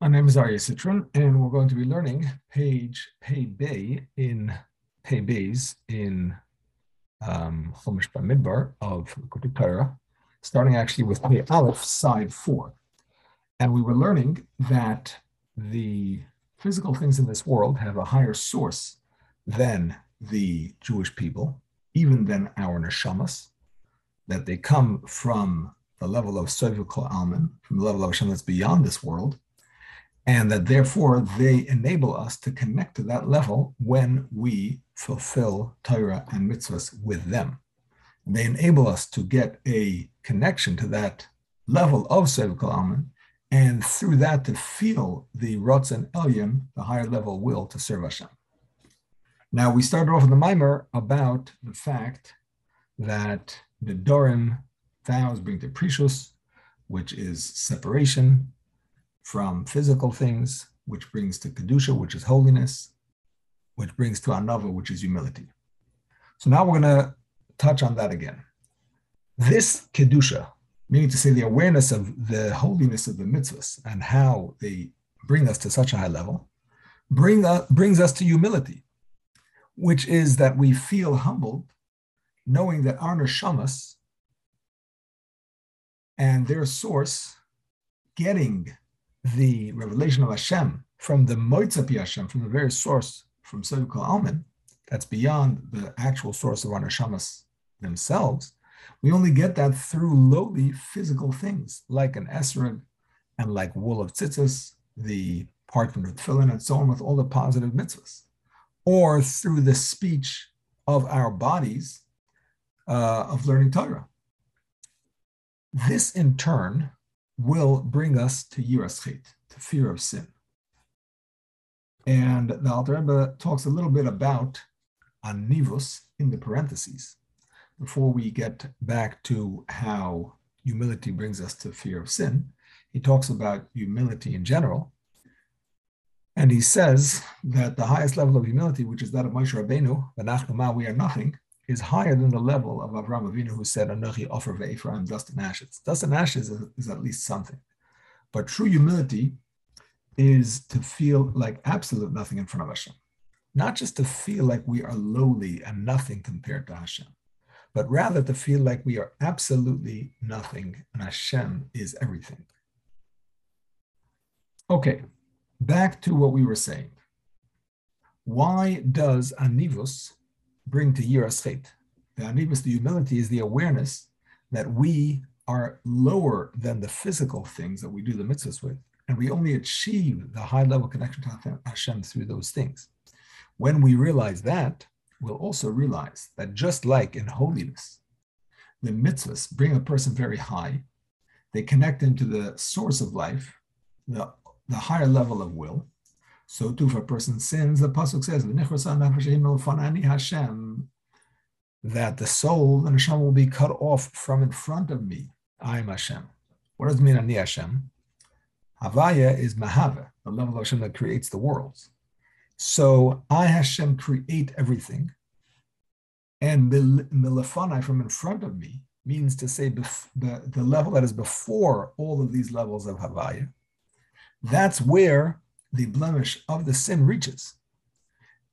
My name is Aryeh Citron, and we're going to be learning page Pei in Pei Beis in um, Chumash Bamidbar of Likkutei Torah, starting actually with Pei Aleph, side four. And we were learning that the physical things in this world have a higher source than the Jewish people, even than our neshamas, that they come from the level of Sovev Kol Almin, from the level of Hashem that's beyond this world and that therefore they enable us to connect to that level when we fulfill Torah and mitzvahs with them. They enable us to get a connection to that level of Sevkal Amen, and through that to feel the Ratzon Elyon, the higher level will to serve Hashem. Now we started off in the mimer about the fact that the Dorim vows bring to Prishus, which is separation, from physical things, which brings to Kedusha, which is holiness, which brings to Anava, which is humility. So now we're going to touch on that again. This Kedusha, meaning to say the awareness of the holiness of the mitzvahs and how they bring us to such a high level, bring us, brings us to humility, which is that we feel humbled knowing that our neshamas and their source getting the revelation of Hashem from the Moitzapi Hashem, from the very source, from Sevukal Alman, that's beyond the actual source of our neshamas themselves, we only get that through lowly physical things like an esrog and like wool of tzitzis, the parchment of tefillin, and so on, with all the positive mitzvahs, or through the speech of our bodies uh, of learning Torah. This in turn will bring us to yiras to fear of sin. And the Alter Rebbe talks a little bit about anivus in the parentheses before we get back to how humility brings us to fear of sin. He talks about humility in general. And he says that the highest level of humility, which is that of Moshe Rabbeinu, we are nothing, is higher than the level of Avraham Avinu, who said, "Anochi offer va'efer dust and ashes." Dust and ashes is, is at least something, but true humility is to feel like absolute nothing in front of Hashem, not just to feel like we are lowly and nothing compared to Hashem, but rather to feel like we are absolutely nothing and Hashem is everything. Okay, back to what we were saying. Why does Anivus bring to Yiras Chet. The Anivus, the humility, is the awareness that we are lower than the physical things that we do the mitzvahs with, and we only achieve the high level connection to Hashem through those things. When we realize that, we'll also realize that just like in holiness, the mitzvahs bring a person very high, they connect him to the source of life, the, the higher level of will, so too, if a person sins, the pasuk says, Hashem, that the soul, the neshama, will be cut off from in front of me. I am Hashem. What does it mean, Ani Hashem? Havaya is Mahava, the level of Hashem that creates the worlds. So I, Hashem, create everything. And Milafanai, from in front of me, means to say bef- the, the level that is before all of these levels of Havaya. That's where the blemish of the sin reaches.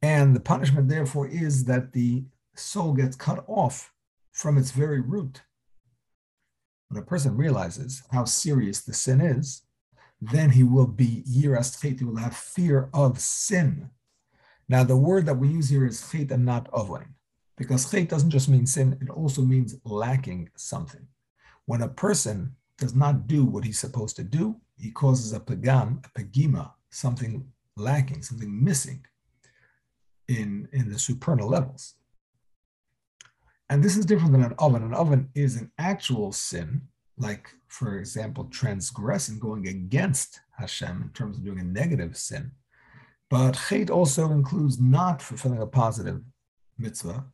And the punishment, therefore, is that the soul gets cut off from its very root. When a person realizes how serious the sin is, then he will be yiras chet, he will have fear of sin. Now, the word that we use here is chet and not ovain, because chet doesn't just mean sin, it also means lacking something. When a person does not do what he's supposed to do, he causes a pagam, a pagima, something lacking, something missing in, in the supernal levels. And this is different than an oven. An oven is an actual sin, like, for example, transgressing, going against Hashem in terms of doing a negative sin. But chait also includes not fulfilling a positive mitzvah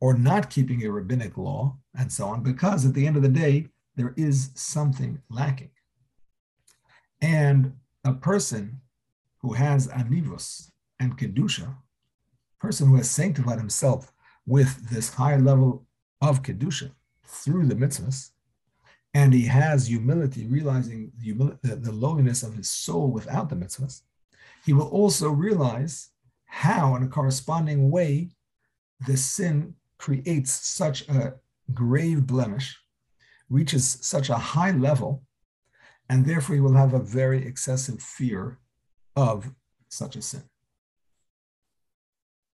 or not keeping a rabbinic law and so on, because at the end of the day, there is something lacking. And a person who has anivus and kedusha, person who has sanctified himself with this higher level of kedusha through the mitzvahs, and he has humility, realizing the, humil- the, the lowliness of his soul without the mitzvahs, he will also realize how, in a corresponding way, the sin creates such a grave blemish, reaches such a high level, and therefore he will have a very excessive fear of such a sin.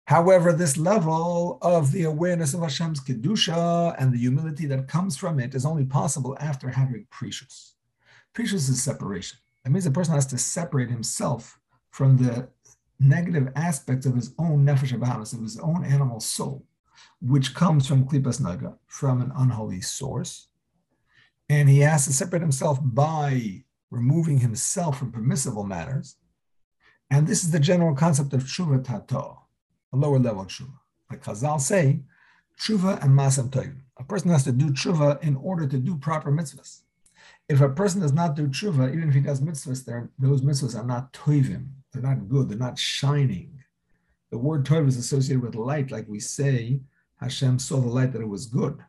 However, this level of the awareness of Hashem's Kedusha and the humility that comes from it is only possible after having prishus. Prishus is separation. That means a person has to separate himself from the negative aspects of his own nefesh abahamis, of his own animal soul, which comes from klipas naga, from an unholy source. And he has to separate himself by removing himself from permissible matters. And this is the general concept of tshuva tato a lower level of tshuva. Like Chazal say, tshuva and masam toivim. A person has to do tshuva in order to do proper mitzvahs. If a person does not do tshuva, even if he does mitzvahs, those mitzvahs are not toivim. They're not good. They're not shining. The word toiv is associated with light, like we say, Hashem saw the light that it was good.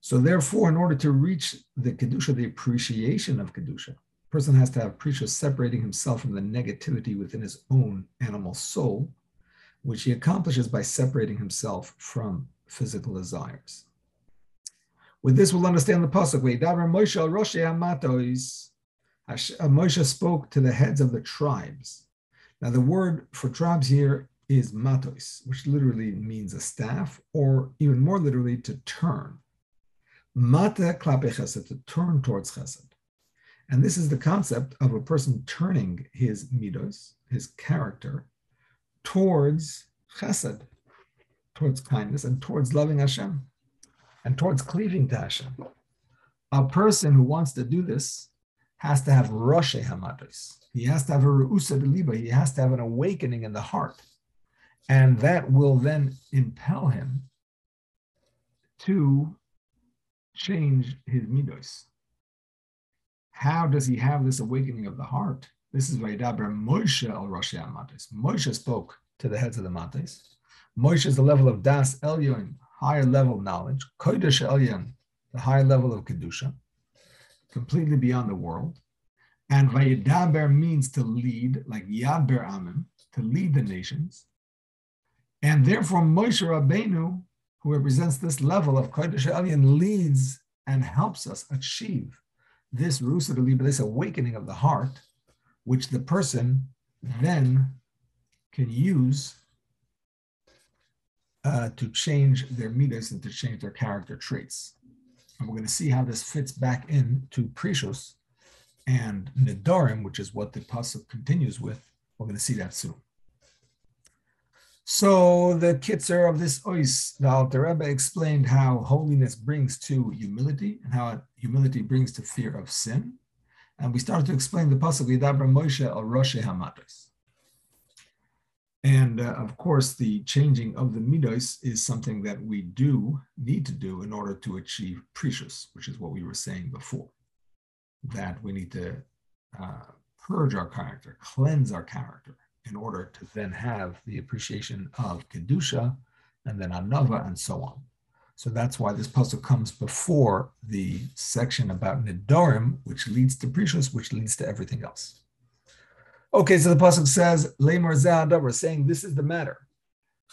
So therefore, in order to reach the kedusha, the appreciation of kedusha, person has to have prishus separating himself from the negativity within his own animal soul which he accomplishes by separating himself from physical desires. With this, we'll understand the pasuk. Uh, Moshe spoke to the heads of the tribes. Now, the word for tribes here is matos, which literally means a staff, or even more literally, to turn. Mata klape chesed, to turn towards chesed. And this is the concept of a person turning his midos, his character, towards chesed, towards kindness, and towards loving Hashem, and towards cleaving to Hashem. A person who wants to do this has to have Rosh Hamadis. He has to have a Reusa Liba. He has to have an awakening in the heart. And that will then impel him to change his midos. How does he have this awakening of the heart? This is Vaidaber Moshe al Rosh Matis. Moshe spoke to the heads of the Matis. Moshe is the level of Das Elyon, higher level knowledge. Kodesh Elyon, the higher level of Kedusha, completely beyond the world. And Vayidaber means to lead, like Yadber Amim, to lead the nations. And therefore, Moshe Rabbeinu, who represents this level of Kodesh Elyon, leads and helps us achieve this Rusa this awakening of the heart which the person then can use uh, to change their midas and to change their character traits. And we're going to see how this fits back into Prishus and Nidarim, which is what the pasuk continues with. We're going to see that soon. So the kitzer of this ois, the Alter Rebbe explained how holiness brings to humility and how humility brings to fear of sin. And we started to explain the pasuk Yidabra Moshe al Rosh Hamatos. And uh, of course, the changing of the midos is something that we do need to do in order to achieve prishus, which is what we were saying before. That we need to uh, purge our character, cleanse our character, in order to then have the appreciation of kedusha, and then anava, and so on. So that's why this pasuk comes before the section about nidarim, which leads to prishus, which leads to everything else. Okay, so the pasuk says, "Lemar We're saying this is the matter.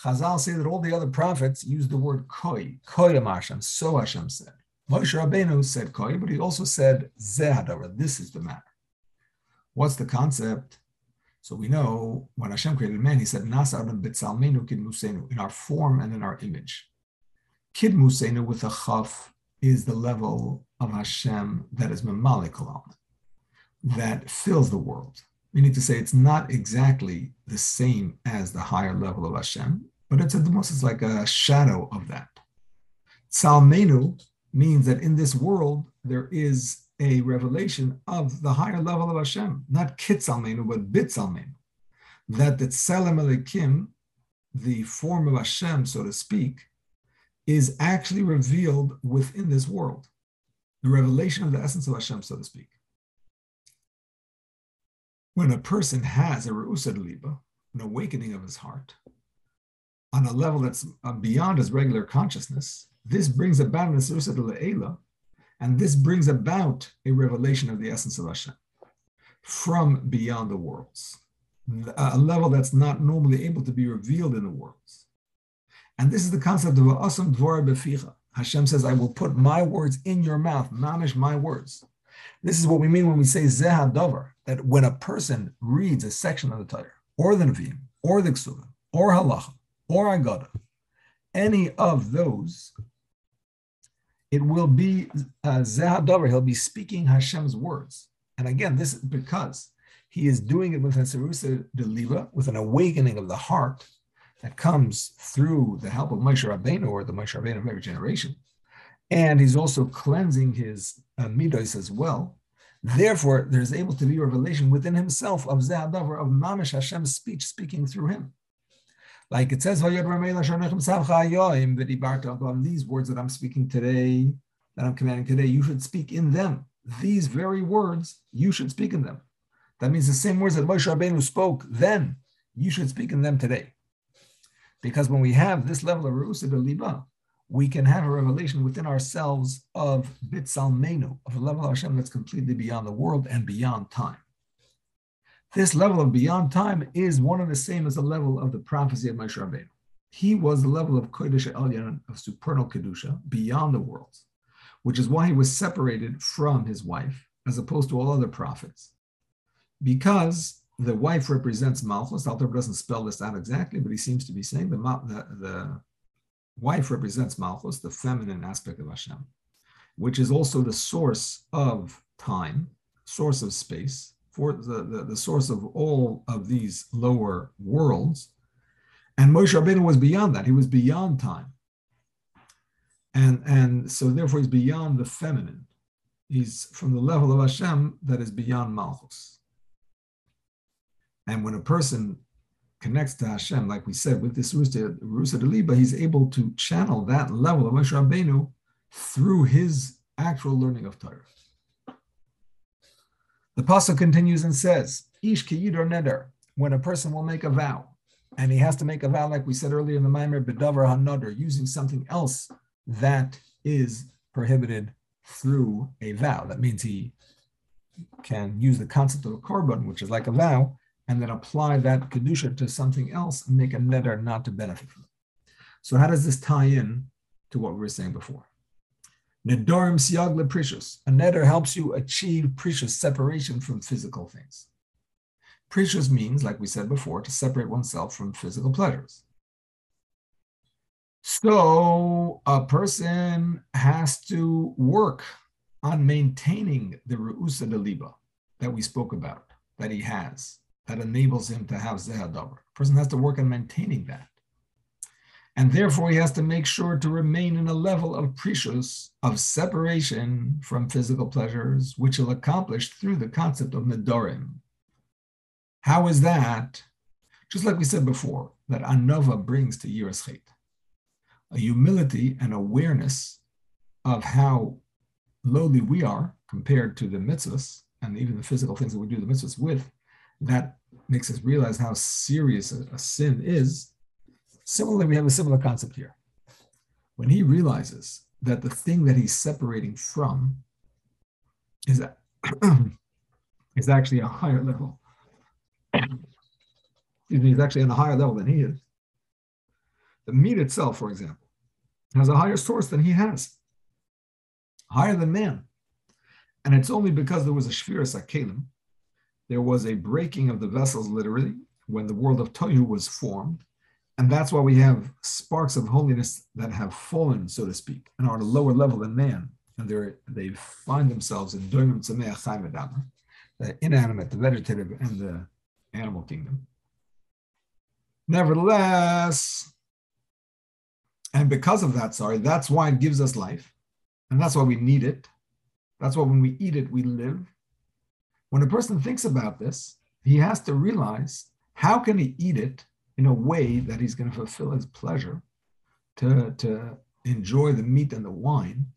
Chazal say that all the other prophets use the word koi, koi Hashem, so Hashem said. Moshe Rabbeinu said koi, but he also said zehadavar, this is the matter. What's the concept? So we know when Hashem created man, he said, Nasa Adam Bitzalmenu Kid in our form and in our image. Kid Musena with a chaf is the level of Hashem that is Mamalik that fills the world. We need to say it's not exactly the same as the higher level of Hashem, but it's at the most it's like a shadow of that. Salmenu means that in this world there is a revelation of the higher level of Hashem, not Kitzalmenu, but Bitzalmenu. That the Tselem Elikim, the form of Hashem, so to speak, is actually revealed within this world. The revelation of the essence of Hashem, so to speak. When a person has a Re'usad Liba, an awakening of his heart, on a level that's beyond his regular consciousness, this brings about an Re'usad Le'ela, And this brings about a revelation of the essence of Hashem from beyond the worlds, a level that's not normally able to be revealed in the worlds. And this is the concept of Asam Dvora Beficha. Hashem says, I will put my words in your mouth, manish my words. This is what we mean when we say Zeh Dover, that when a person reads a section of the Torah, or the Nevi'im, or the Ksuvah, or Halacha, or Agada, any of those, it will be uh, he'll be speaking Hashem's words. And again, this is because he is doing it with a Serusa Deliva, with an awakening of the heart that comes through the help of Moshe Rabbeinu or the Moshe Rabbeinu of every generation. And he's also cleansing his uh, midos as well. Therefore, there's able to be revelation within himself of Zehadavar, of Mamish Hashem's speech speaking through him. Like it says, these words that I'm speaking today, that I'm commanding today, you should speak in them. These very words, you should speak in them. That means the same words that Moshe Rabbeinu spoke then, you should speak in them today. Because when we have this level of Rusa Liba, we can have a revelation within ourselves of Bitsalmenu, of a level of Hashem that's completely beyond the world and beyond time. This level of beyond time is one and the same as the level of the prophecy of Moshe Rabbeinu. He was the level of Kodesh Elyon, of supernal Kedusha, beyond the worlds, which is why he was separated from his wife, as opposed to all other prophets. Because the wife represents Malchus. Alter doesn't spell this out exactly, but he seems to be saying the, the, the wife represents Malchus, the feminine aspect of Hashem, which is also the source of time, source of space, for the, the, the source of all of these lower worlds. And Moshe Rabbeinu was beyond that. He was beyond time. And, and so therefore he's beyond the feminine. He's from the level of Hashem that is beyond Malchus. And when a person connects to Hashem, like we said, with this Rusa, Rusa Deliba, he's able to channel that level of Moshe Rabbeinu through his actual learning of Torah. The Pasuk continues and says, Ish kiyidor neder, when a person will make a vow, and he has to make a vow, like we said earlier in the Maimer, bedavar hanodar, using something else that is prohibited through a vow. That means he can use the concept of a korban, which is like a vow, and then apply that kedusha to something else and make a neder not to benefit from it. So how does this tie in to what we were saying before? Nedorim siagle prishus. A neder helps you achieve prishus separation from physical things. Prishus means, like we said before, to separate oneself from physical pleasures. So a person has to work on maintaining the Ru'usa Deliba that we spoke about, that he has that enables him to have Zehadavar. A person has to work on maintaining that. And therefore, he has to make sure to remain in a level of prishus, of separation from physical pleasures, which he'll accomplish through the concept of Nedorim. How is that? Just like we said before, that Anova brings to Yiras a humility and awareness of how lowly we are compared to the mitzvahs and even the physical things that we do the mitzvahs with, that makes us realize how serious a, a sin is. Similarly, we have a similar concept here. When he realizes that the thing that he's separating from is, that, is actually a higher level. Excuse me, he's actually on a higher level than he is. The meat itself, for example, has a higher source than he has, higher than man. And it's only because there was a Shviras HaKelim, there was a breaking of the vessels literally when the world of Tohu was formed. And that's why we have sparks of holiness that have fallen, so to speak, and are on a lower level than man. And they they find themselves in Doimim Tzameach Chaim the inanimate, the vegetative, and the animal kingdom. Nevertheless, and because of that, sorry, that's why it gives us life. And that's why we need it. That's why when we eat it, we live. When a person thinks about this, he has to realize how can he eat it in a way that he's going to fulfill his pleasure, to, to enjoy the meat and the wine.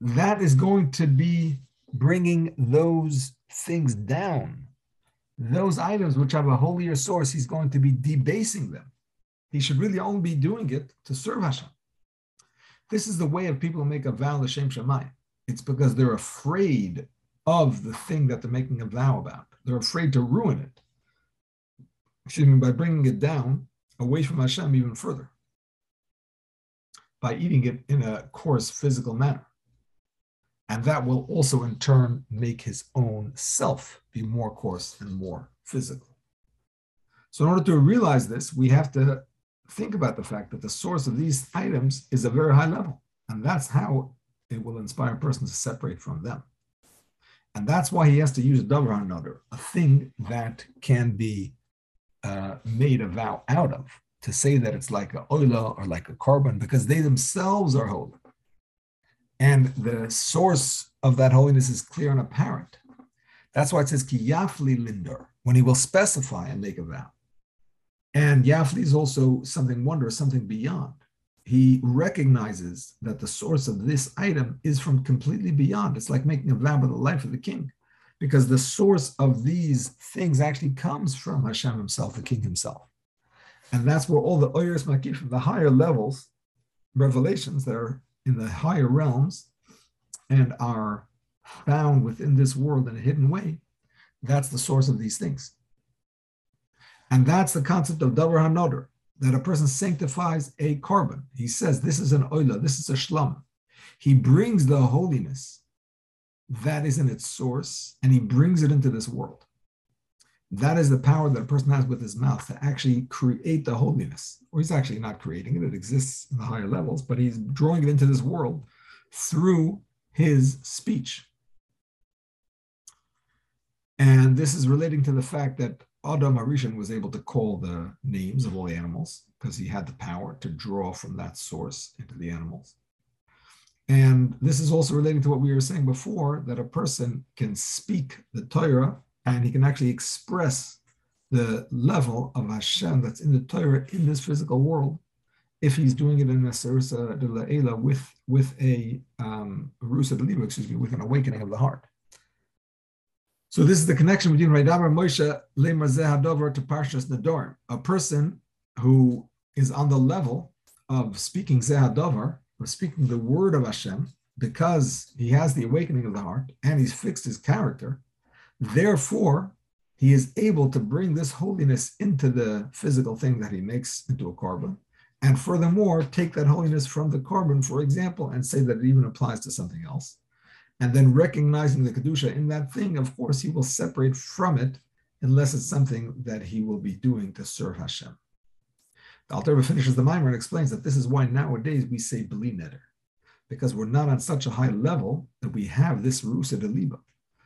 That is going to be bringing those things down. Those items which have a holier source, he's going to be debasing them. He should really only be doing it to serve Hashem. This is the way of people who make a vow to Shem Shemayim. it's because they're afraid of the thing that they're making a vow about. They're afraid to ruin it. Excuse me, by bringing it down away from Hashem even further, by eating it in a coarse physical manner. And that will also in turn make his own self be more coarse and more physical. So, in order to realize this, we have to think about the fact that the source of these items is a very high level. And that's how it will inspire a person to separate from them. And that's why he has to use a davar hanodar, a thing that can be uh, made a vow out of, to say that it's like a oila or like a korban because they themselves are holy. And the source of that holiness is clear and apparent. That's why it says ki yafli linder, when he will specify and make a vow. And yafli is also something wondrous, something beyond he recognizes that the source of this item is from completely beyond. It's like making a vow by the life of the king, because the source of these things actually comes from Hashem himself, the king himself. And that's where all the oyers makif, the higher levels, revelations that are in the higher realms and are found within this world in a hidden way, that's the source of these things. And that's the concept of Davar HaNodar that a person sanctifies a korban. He says, This is an oila, this is a shlam. He brings the holiness that is in its source and he brings it into this world. That is the power that a person has with his mouth to actually create the holiness. Or he's actually not creating it, it exists in the higher levels, but he's drawing it into this world through his speech. And this is relating to the fact that Adam Harishon was able to call the names of all the animals because he had the power to draw from that source into the animals. And this is also relating to what we were saying before that a person can speak the Torah and he can actually express the level of Hashem that's in the Torah in this physical world if he's doing it in a Sarisa de la Ela with, with a um, Rusa Liba, excuse me, with an awakening of the heart. So this is the connection between Raidavar Moshe Lemazeh Hadover to Parshas Nedorim. A person who is on the level of speaking Zehadover, speaking the word of Hashem, because he has the awakening of the heart and he's fixed his character, therefore he is able to bring this holiness into the physical thing that he makes into a korban. And furthermore, take that holiness from the korban, for example, and say that it even applies to something else and then recognizing the kedusha in that thing, of course, he will separate from it unless it's something that he will be doing to serve Hashem. The Alter finishes the mimer and explains that this is why nowadays we say bli neder, because we're not on such a high level that we have this rusa deliba,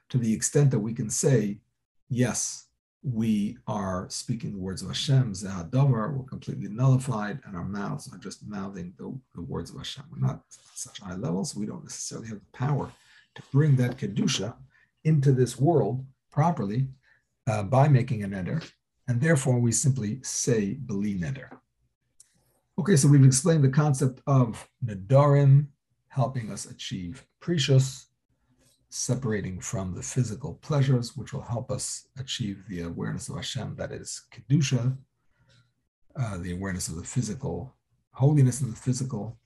to the extent that we can say, yes, we are speaking the words of Hashem, Zehadavar, we're completely nullified, and our mouths are just mouthing the, the words of Hashem. We're not such high levels, so we don't necessarily have the power to bring that kedusha into this world properly uh, by making a neder, and therefore we simply say beli neder. Okay, so we've explained the concept of nedarim helping us achieve prishus, separating from the physical pleasures, which will help us achieve the awareness of Hashem, that is kedusha, uh, the awareness of the physical, holiness in the physical,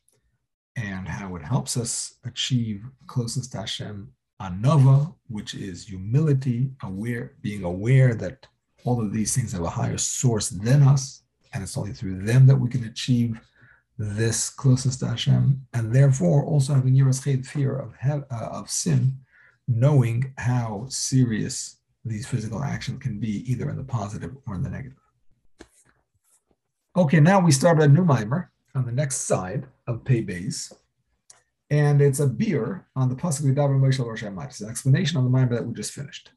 and how it helps us achieve closeness to Hashem. Anava, which is humility, aware, being aware that all of these things have a higher source than us, and it's only through them that we can achieve this closeness to Hashem, and therefore also having yiras fear of uh, of sin, knowing how serious these physical actions can be, either in the positive or in the negative. Okay, now we start a new mimer on the next side of Pei Beis. And it's a biur on the Pasuk Vidavar Moshe Rosh It's an explanation on the mind that we just finished.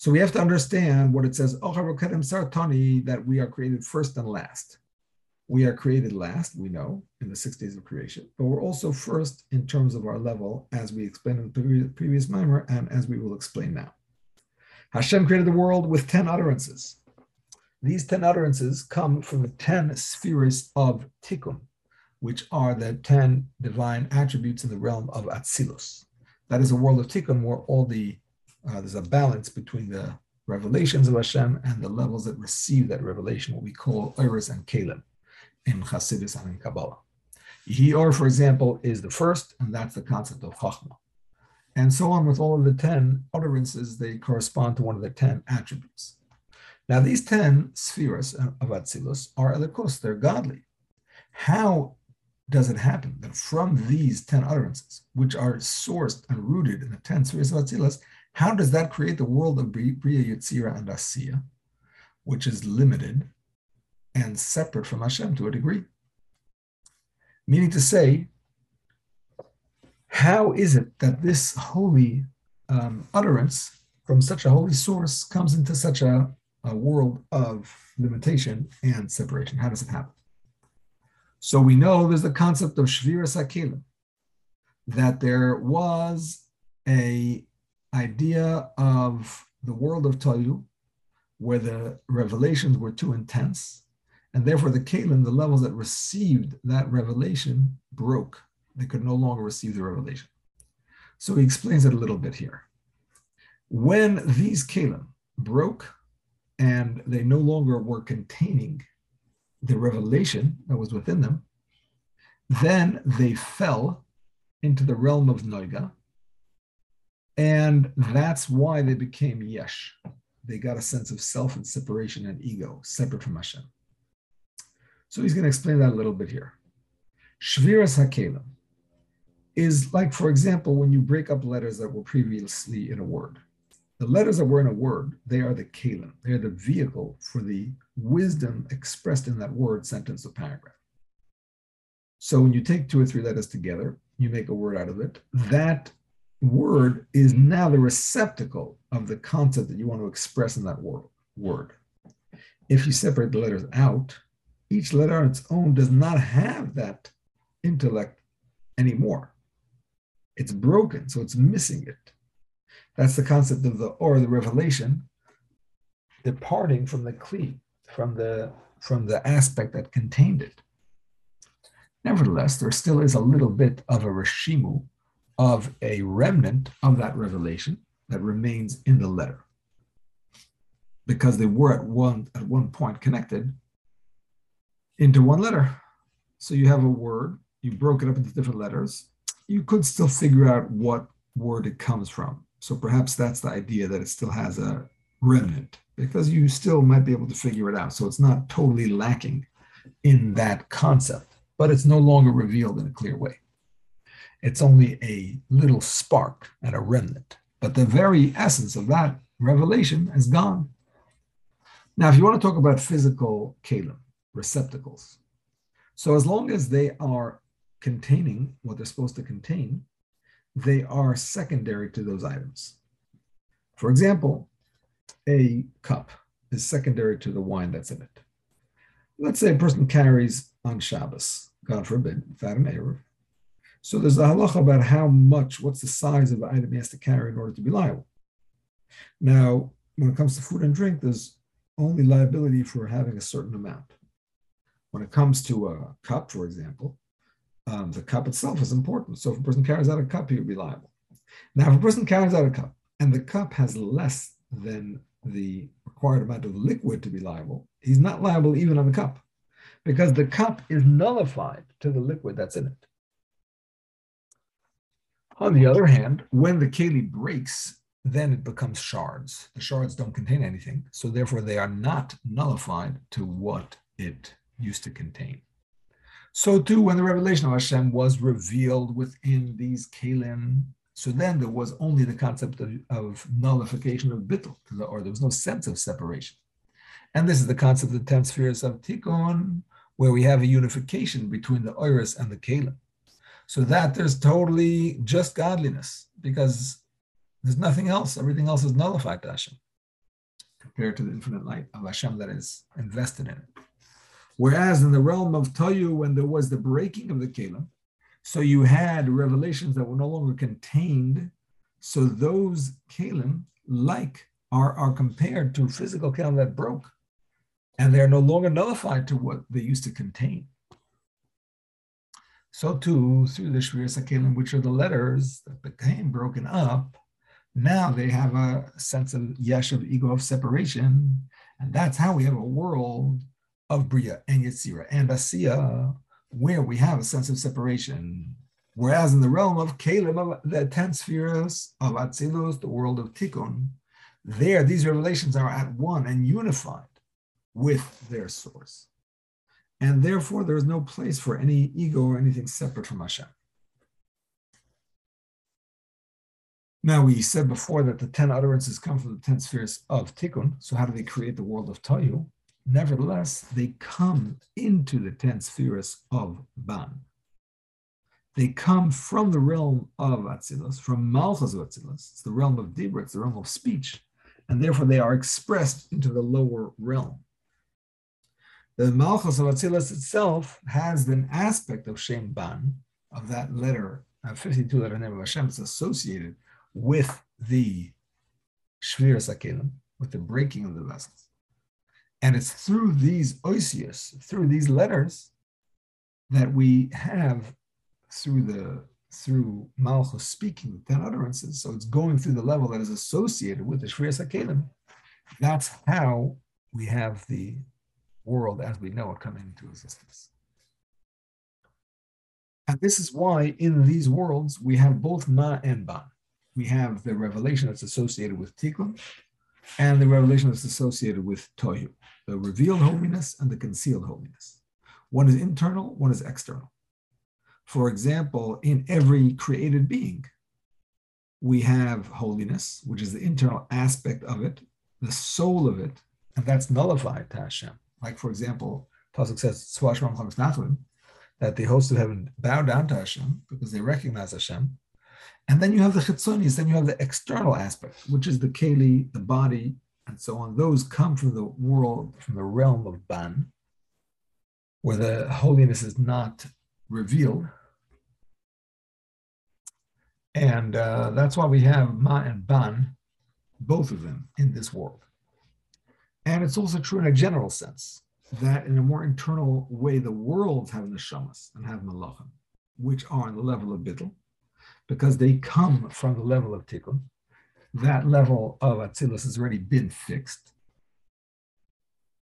So we have to understand what it says, oh, that we are created first and last. We are created last, we know, in the six days of creation, but we're also first in terms of our level, as we explained in the previous mimer, and as we will explain now. Hashem created the world with 10 utterances. These 10 utterances come from the 10 spheres of Tikkun, which are the 10 divine attributes in the realm of Atzilus. That is a world of Tikkun where all the, uh, there's a balance between the revelations of Hashem and the levels that receive that revelation, what we call Eres and Kalim in Hasidus and in Kabbalah. Yehior, for example, is the first, and that's the concept of Chachma. and so on with all of the 10 utterances, they correspond to one of the 10 attributes. Now, these 10 spheres of Atzilus are elikos, they're godly. How does it happen that from these 10 utterances, which are sourced and rooted in the 10 spheres of Atzilus, how does that create the world of Bria, Yetzira, and Asiya, which is limited and separate from Hashem to a degree? Meaning to say, how is it that this holy um, utterance from such a holy source comes into such a, a world of limitation and separation? How does it happen? So we know there's the concept of Shviras Kelim, that there was a idea of the world of Tohu, where the revelations were too intense, and therefore the Kalim, the levels that received that revelation, broke they could no longer receive the revelation. So he explains it a little bit here. When these kalim broke and they no longer were containing the revelation that was within them, then they fell into the realm of Noiga. And that's why they became Yesh. They got a sense of self and separation and ego, separate from Hashem. So he's going to explain that a little bit here. Shviras HaKelim is like, for example, when you break up letters that were previously in a word. The letters that were in a word, they are the kalim. They are the vehicle for the wisdom expressed in that word, sentence, or paragraph. So when you take two or three letters together, you make a word out of it. That word is now the receptacle of the concept that you want to express in that word. word. If you separate the letters out, each letter on its own does not have that intellect anymore. It's broken, so it's missing it. That's the concept of the or the revelation departing from the kli, from the from the aspect that contained it. Nevertheless, there still is a little bit of a reshimu, of a remnant of that revelation that remains in the letter. Because they were at one at one point connected into one letter. So you have a word, you broke it up into different letters, you could still figure out what word it comes from. So perhaps that's the idea that it still has a remnant because you still might be able to figure it out. So it's not totally lacking in that concept, but it's no longer revealed in a clear way. It's only a little spark and a remnant, but the very essence of that revelation is gone. Now, if you want to talk about physical kalim, receptacles, so as long as they are containing what they're supposed to contain, they are secondary to those items. For example, a cup is secondary to the wine that's in it. Let's say a person carries on Shabbos, God forbid, Fatim Erev. So there's a halacha about how much, what's the size of the item he has to carry in order to be liable. Now, when it comes to food and drink, there's only liability for having a certain amount. When it comes to a cup, for example, um, the cup itself is important. So if a person carries out a cup, he would be liable. Now, if a person carries out a cup and the cup has less than the required amount of liquid to be liable, he's not liable even on the cup because the cup is nullified to the liquid that's in it. On the other hand, when the keli breaks, then it becomes shards. The shards don't contain anything, so therefore they are not nullified to what it used to contain. So too, when the revelation of Hashem was revealed within these kalim, so then there was only the concept of, of nullification of bittul, or there was no sense of separation. And this is the concept of the ten spheres of tikkun, where we have a unification between the oiris and the kalim. So that there's totally just godliness, because there's nothing else. Everything else is nullified to Hashem, compared to the infinite light of Hashem that is invested in it. Whereas in the realm of Tohu, when there was the breaking of the Kalim, so you had revelations that were no longer contained. So those Kalim, like, are, are compared to physical Kalim that broke, and they're no longer nullified to what they used to contain. So too, through the Shviras Kelim, which are the letters that became broken up, now they have a sense of yesh of ego of separation. And that's how we have a world of Bria and Yetzira and Asiya, where we have a sense of separation. Whereas in the realm of Kalim, of the ten spheres of Atzilus, the world of Tikkun, there these revelations are at one and unified with their source. And therefore, there is no place for any ego or anything separate from Hashem. Now, we said before that the 10 utterances come from the 10 spheres of Tikkun. So, how do they create the world of Tohu? Nevertheless, they come into the 10 spheres of Ban. They come from the realm of Atzilus, from Malchus of Atzilus. It's the realm of Dibra, it's the realm of speech. And therefore, they are expressed into the lower realm. The Malchus of Atzilus itself has an aspect of Shem Ban, of that letter, a 52 letter name of Hashem, it's associated with the Shviras Kelim, with the breaking of the vessels. And it's through these oisius, through these letters, that we have through the through Malchus speaking the ten utterances. So it's going through the level that is associated with the Shviras Kelim. That's how we have the world as we know it coming into existence. And this is why in these worlds we have both Ma and ba. we have the revelation that's associated with Tikkun and the revelation that's associated with Tohu, the revealed holiness and the concealed holiness. One is internal, one is external. For example, in every created being, we have holiness, which is the internal aspect of it, the soul of it, and that's nullified to Hashem. Like, for example, Pasuk says, that the hosts of heaven bow down to Hashem because they recognize Hashem, and then you have the chitzonis, then you have the external aspect, which is the keli, the body, and so on. Those come from the world, from the realm of ban, where the holiness is not revealed. And uh, that's why we have ma and ban, both of them in this world. And it's also true in a general sense that in a more internal way, the worlds have neshamas and have malachim, which are on the level of bittul because they come from the level of tikkun. That level of atzilus has already been fixed.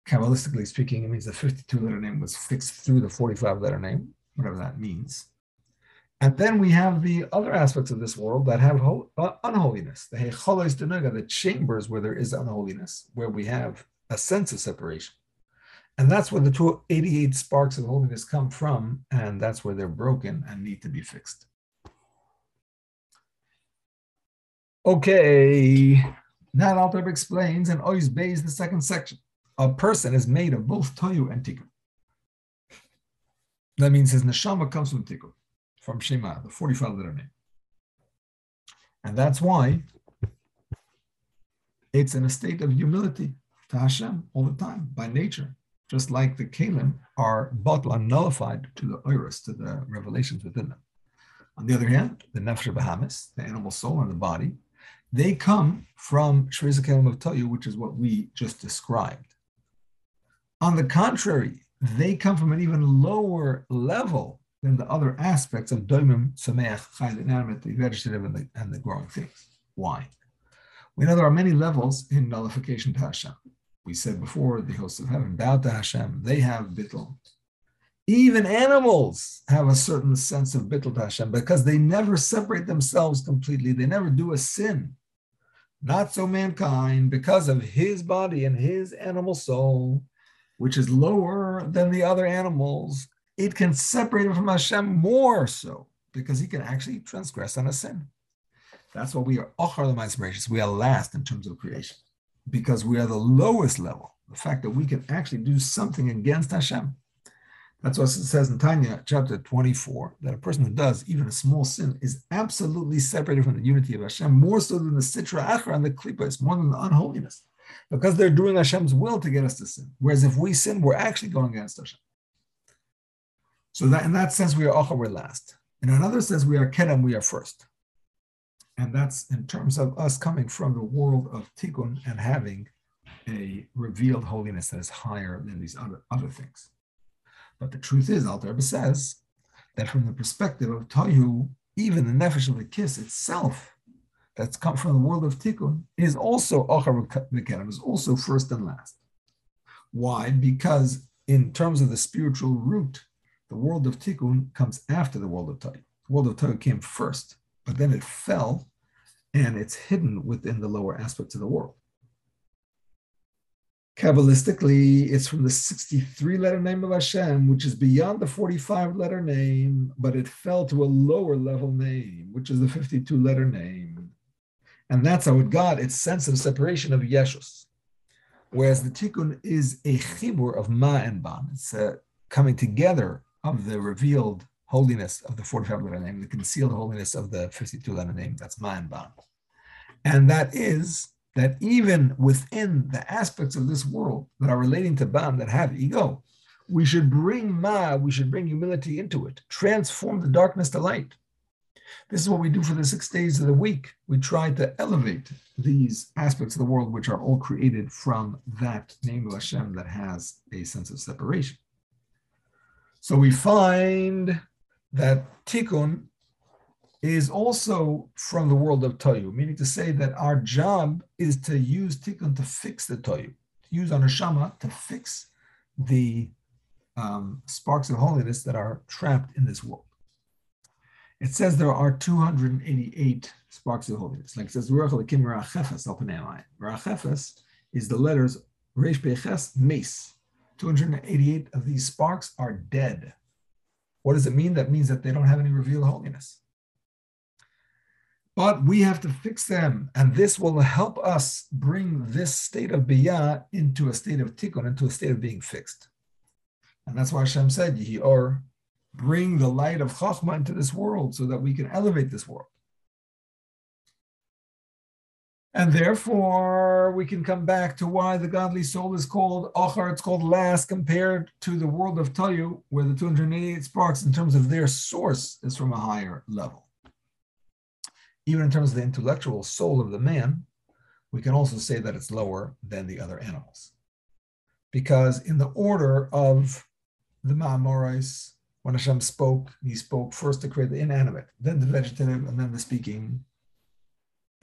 Kabbalistically speaking, it means the 52 letter name was fixed through the 45 letter name, whatever that means. And then we have the other aspects of this world that have uh, unholiness, the hecholos the chambers where there is unholiness, where we have a sense of separation. And that's where the 288 sparks of holiness come from, and that's where they're broken and need to be fixed. Okay, that Alter explains, and Ois Beis the second section. A person is made of both Tohu and Tikkun. That means his neshama comes from Tikkun, from Shem Mah, the 45 letter name. And that's why it's in a state of humility to Hashem all the time, by nature. Just like the Kalim are batla nullified to the iris, to the revelations within them. On the other hand, the nefesh bahamis, the animal soul and the body, they come from Shvir Kelim of Tohu, which is what we just described. On the contrary, they come from an even lower level than the other aspects of Doimim, Sameach, the inanimate, the vegetative, and the, and the growing things. Why? We know there are many levels in nullification to Hashem. We said before, the hosts of heaven bow to Hashem. They have bittul. Even animals have a certain sense of bittul to Hashem because they never separate themselves completely. They never do a sin. Not so mankind, because of his body and his animal soul, which is lower than the other animals, it can separate him from Hashem more so, because he can actually transgress on a sin. That's why we are Ochar the We are last in terms of creation, because we are the lowest level. The fact that we can actually do something against Hashem. That's what it says in Tanya, chapter 24, that a person who does even a small sin is absolutely separated from the unity of Hashem, more so than the Sitra Achra and the Klippa, more than the unholiness, because they're doing Hashem's will to get us to sin. Whereas if we sin, we're actually going against Hashem. So that in that sense, we are Achar, we're last. In another sense, we are Kedem, we are first. And that's in terms of us coming from the world of Tikkun and having a revealed holiness that is higher than these other, other things. But the truth is, Alter Rebbe says that from the perspective of Tohu, even the nefesh of the kiss itself, that's come from the world of Tikkun, is also Achar V'Kedem, is also first and last. Why? Because in terms of the spiritual root, the world of Tikkun comes after the world of Tohu. world of Torah came first, but then it fell and it's hidden within the lower aspects of the world. Kabbalistically, it's from the 63 letter name of Hashem, which is beyond the 45 letter name, but it fell to a lower level name, which is the 52 letter name. And that's how it got its sense of separation of Yeshus. Whereas the tikkun is a chibur of ma and ban. It's a coming together of the revealed holiness of the 45 letter name, the concealed holiness of the 52 letter name. That's ma and ban. And that is that even within the aspects of this world that are relating to ban, that have ego, we should bring ma, we should bring humility into it, transform the darkness to light. This is what we do for the six days of the week. We try to elevate these aspects of the world, which are all created from that name of Hashem that has a sense of separation. So we find that tikkun is also from the world of Tohu, meaning to say that our job is to use tikkun to fix the Tohu, to use our neshama to fix the um, sparks of holiness that are trapped in this world. It says there are 288 sparks of holiness. Like it says, Rachefes is the letters Resh Beches Mes. 288 of these sparks are dead. What does it mean? That means that they don't have any revealed holiness. But we have to fix them, and this will help us bring this state of biyah into a state of tikkun, into a state of being fixed. And that's why Hashem said, or bring the light of Chachma into this world so that we can elevate this world. And therefore, we can come back to why the godly soul is called Achar, it's called last, compared to the world of Tohu, where the 288 sparks, in terms of their source, is from a higher level. Even in terms of the intellectual soul of the man, we can also say that it's lower than the other animals. Because in the order of the Ma'amorais, when Hashem spoke, he spoke first to create the inanimate, then the vegetative, and then the speaking.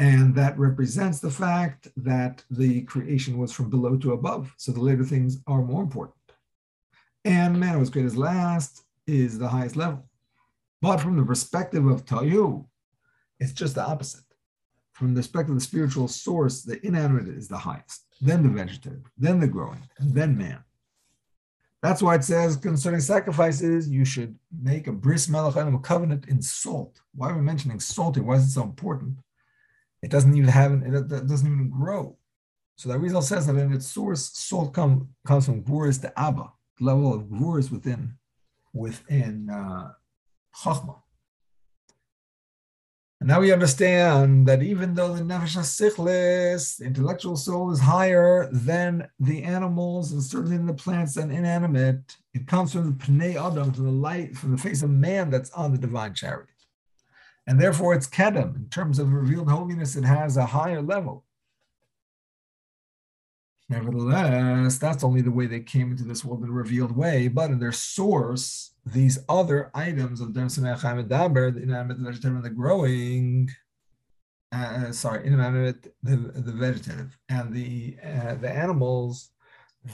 And that represents the fact that the creation was from below to above. So the later things are more important. And man was created last is the highest level. But from the perspective of Tohu, it's just the opposite. From the perspective of the spiritual source, the inanimate is the highest, then the vegetative, then the growing, and then man. That's why it says concerning sacrifices, you should make a bris malach a covenant in salt. Why are we mentioning salt? Why is it so important? It doesn't even have it doesn't even grow. So the Rizal says that in its source, salt come, comes from guris to abba, level of guris within within uh, chachma. And now we understand that even though the nefesh sichlis, the intellectual soul, is higher than the animals and certainly in the plants and inanimate, it comes from the pnei adam, from the light, from the face of man that's on the divine charity. And therefore it's kedem. In terms of revealed holiness, it has a higher level. Nevertheless, that's only the way they came into this world in a revealed way, but in their source, these other items of Derm Samech Daber, the inanimate, and the growing, uh, sorry, inanimate, the, the vegetative, and the uh, the animals,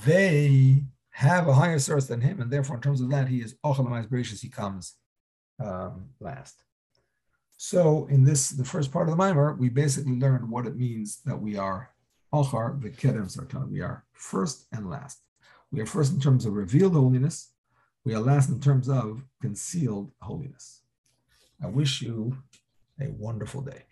they have a higher source than him, and therefore, in terms of that, he is Ochalamais Bereshis, he comes um, last. So, in this, the first part of the mimer, we basically learned what it means that we are Ochar, the Kedem Sartan. We are first and last. We are first in terms of revealed holiness, we are last in terms of concealed holiness. I wish you a wonderful day.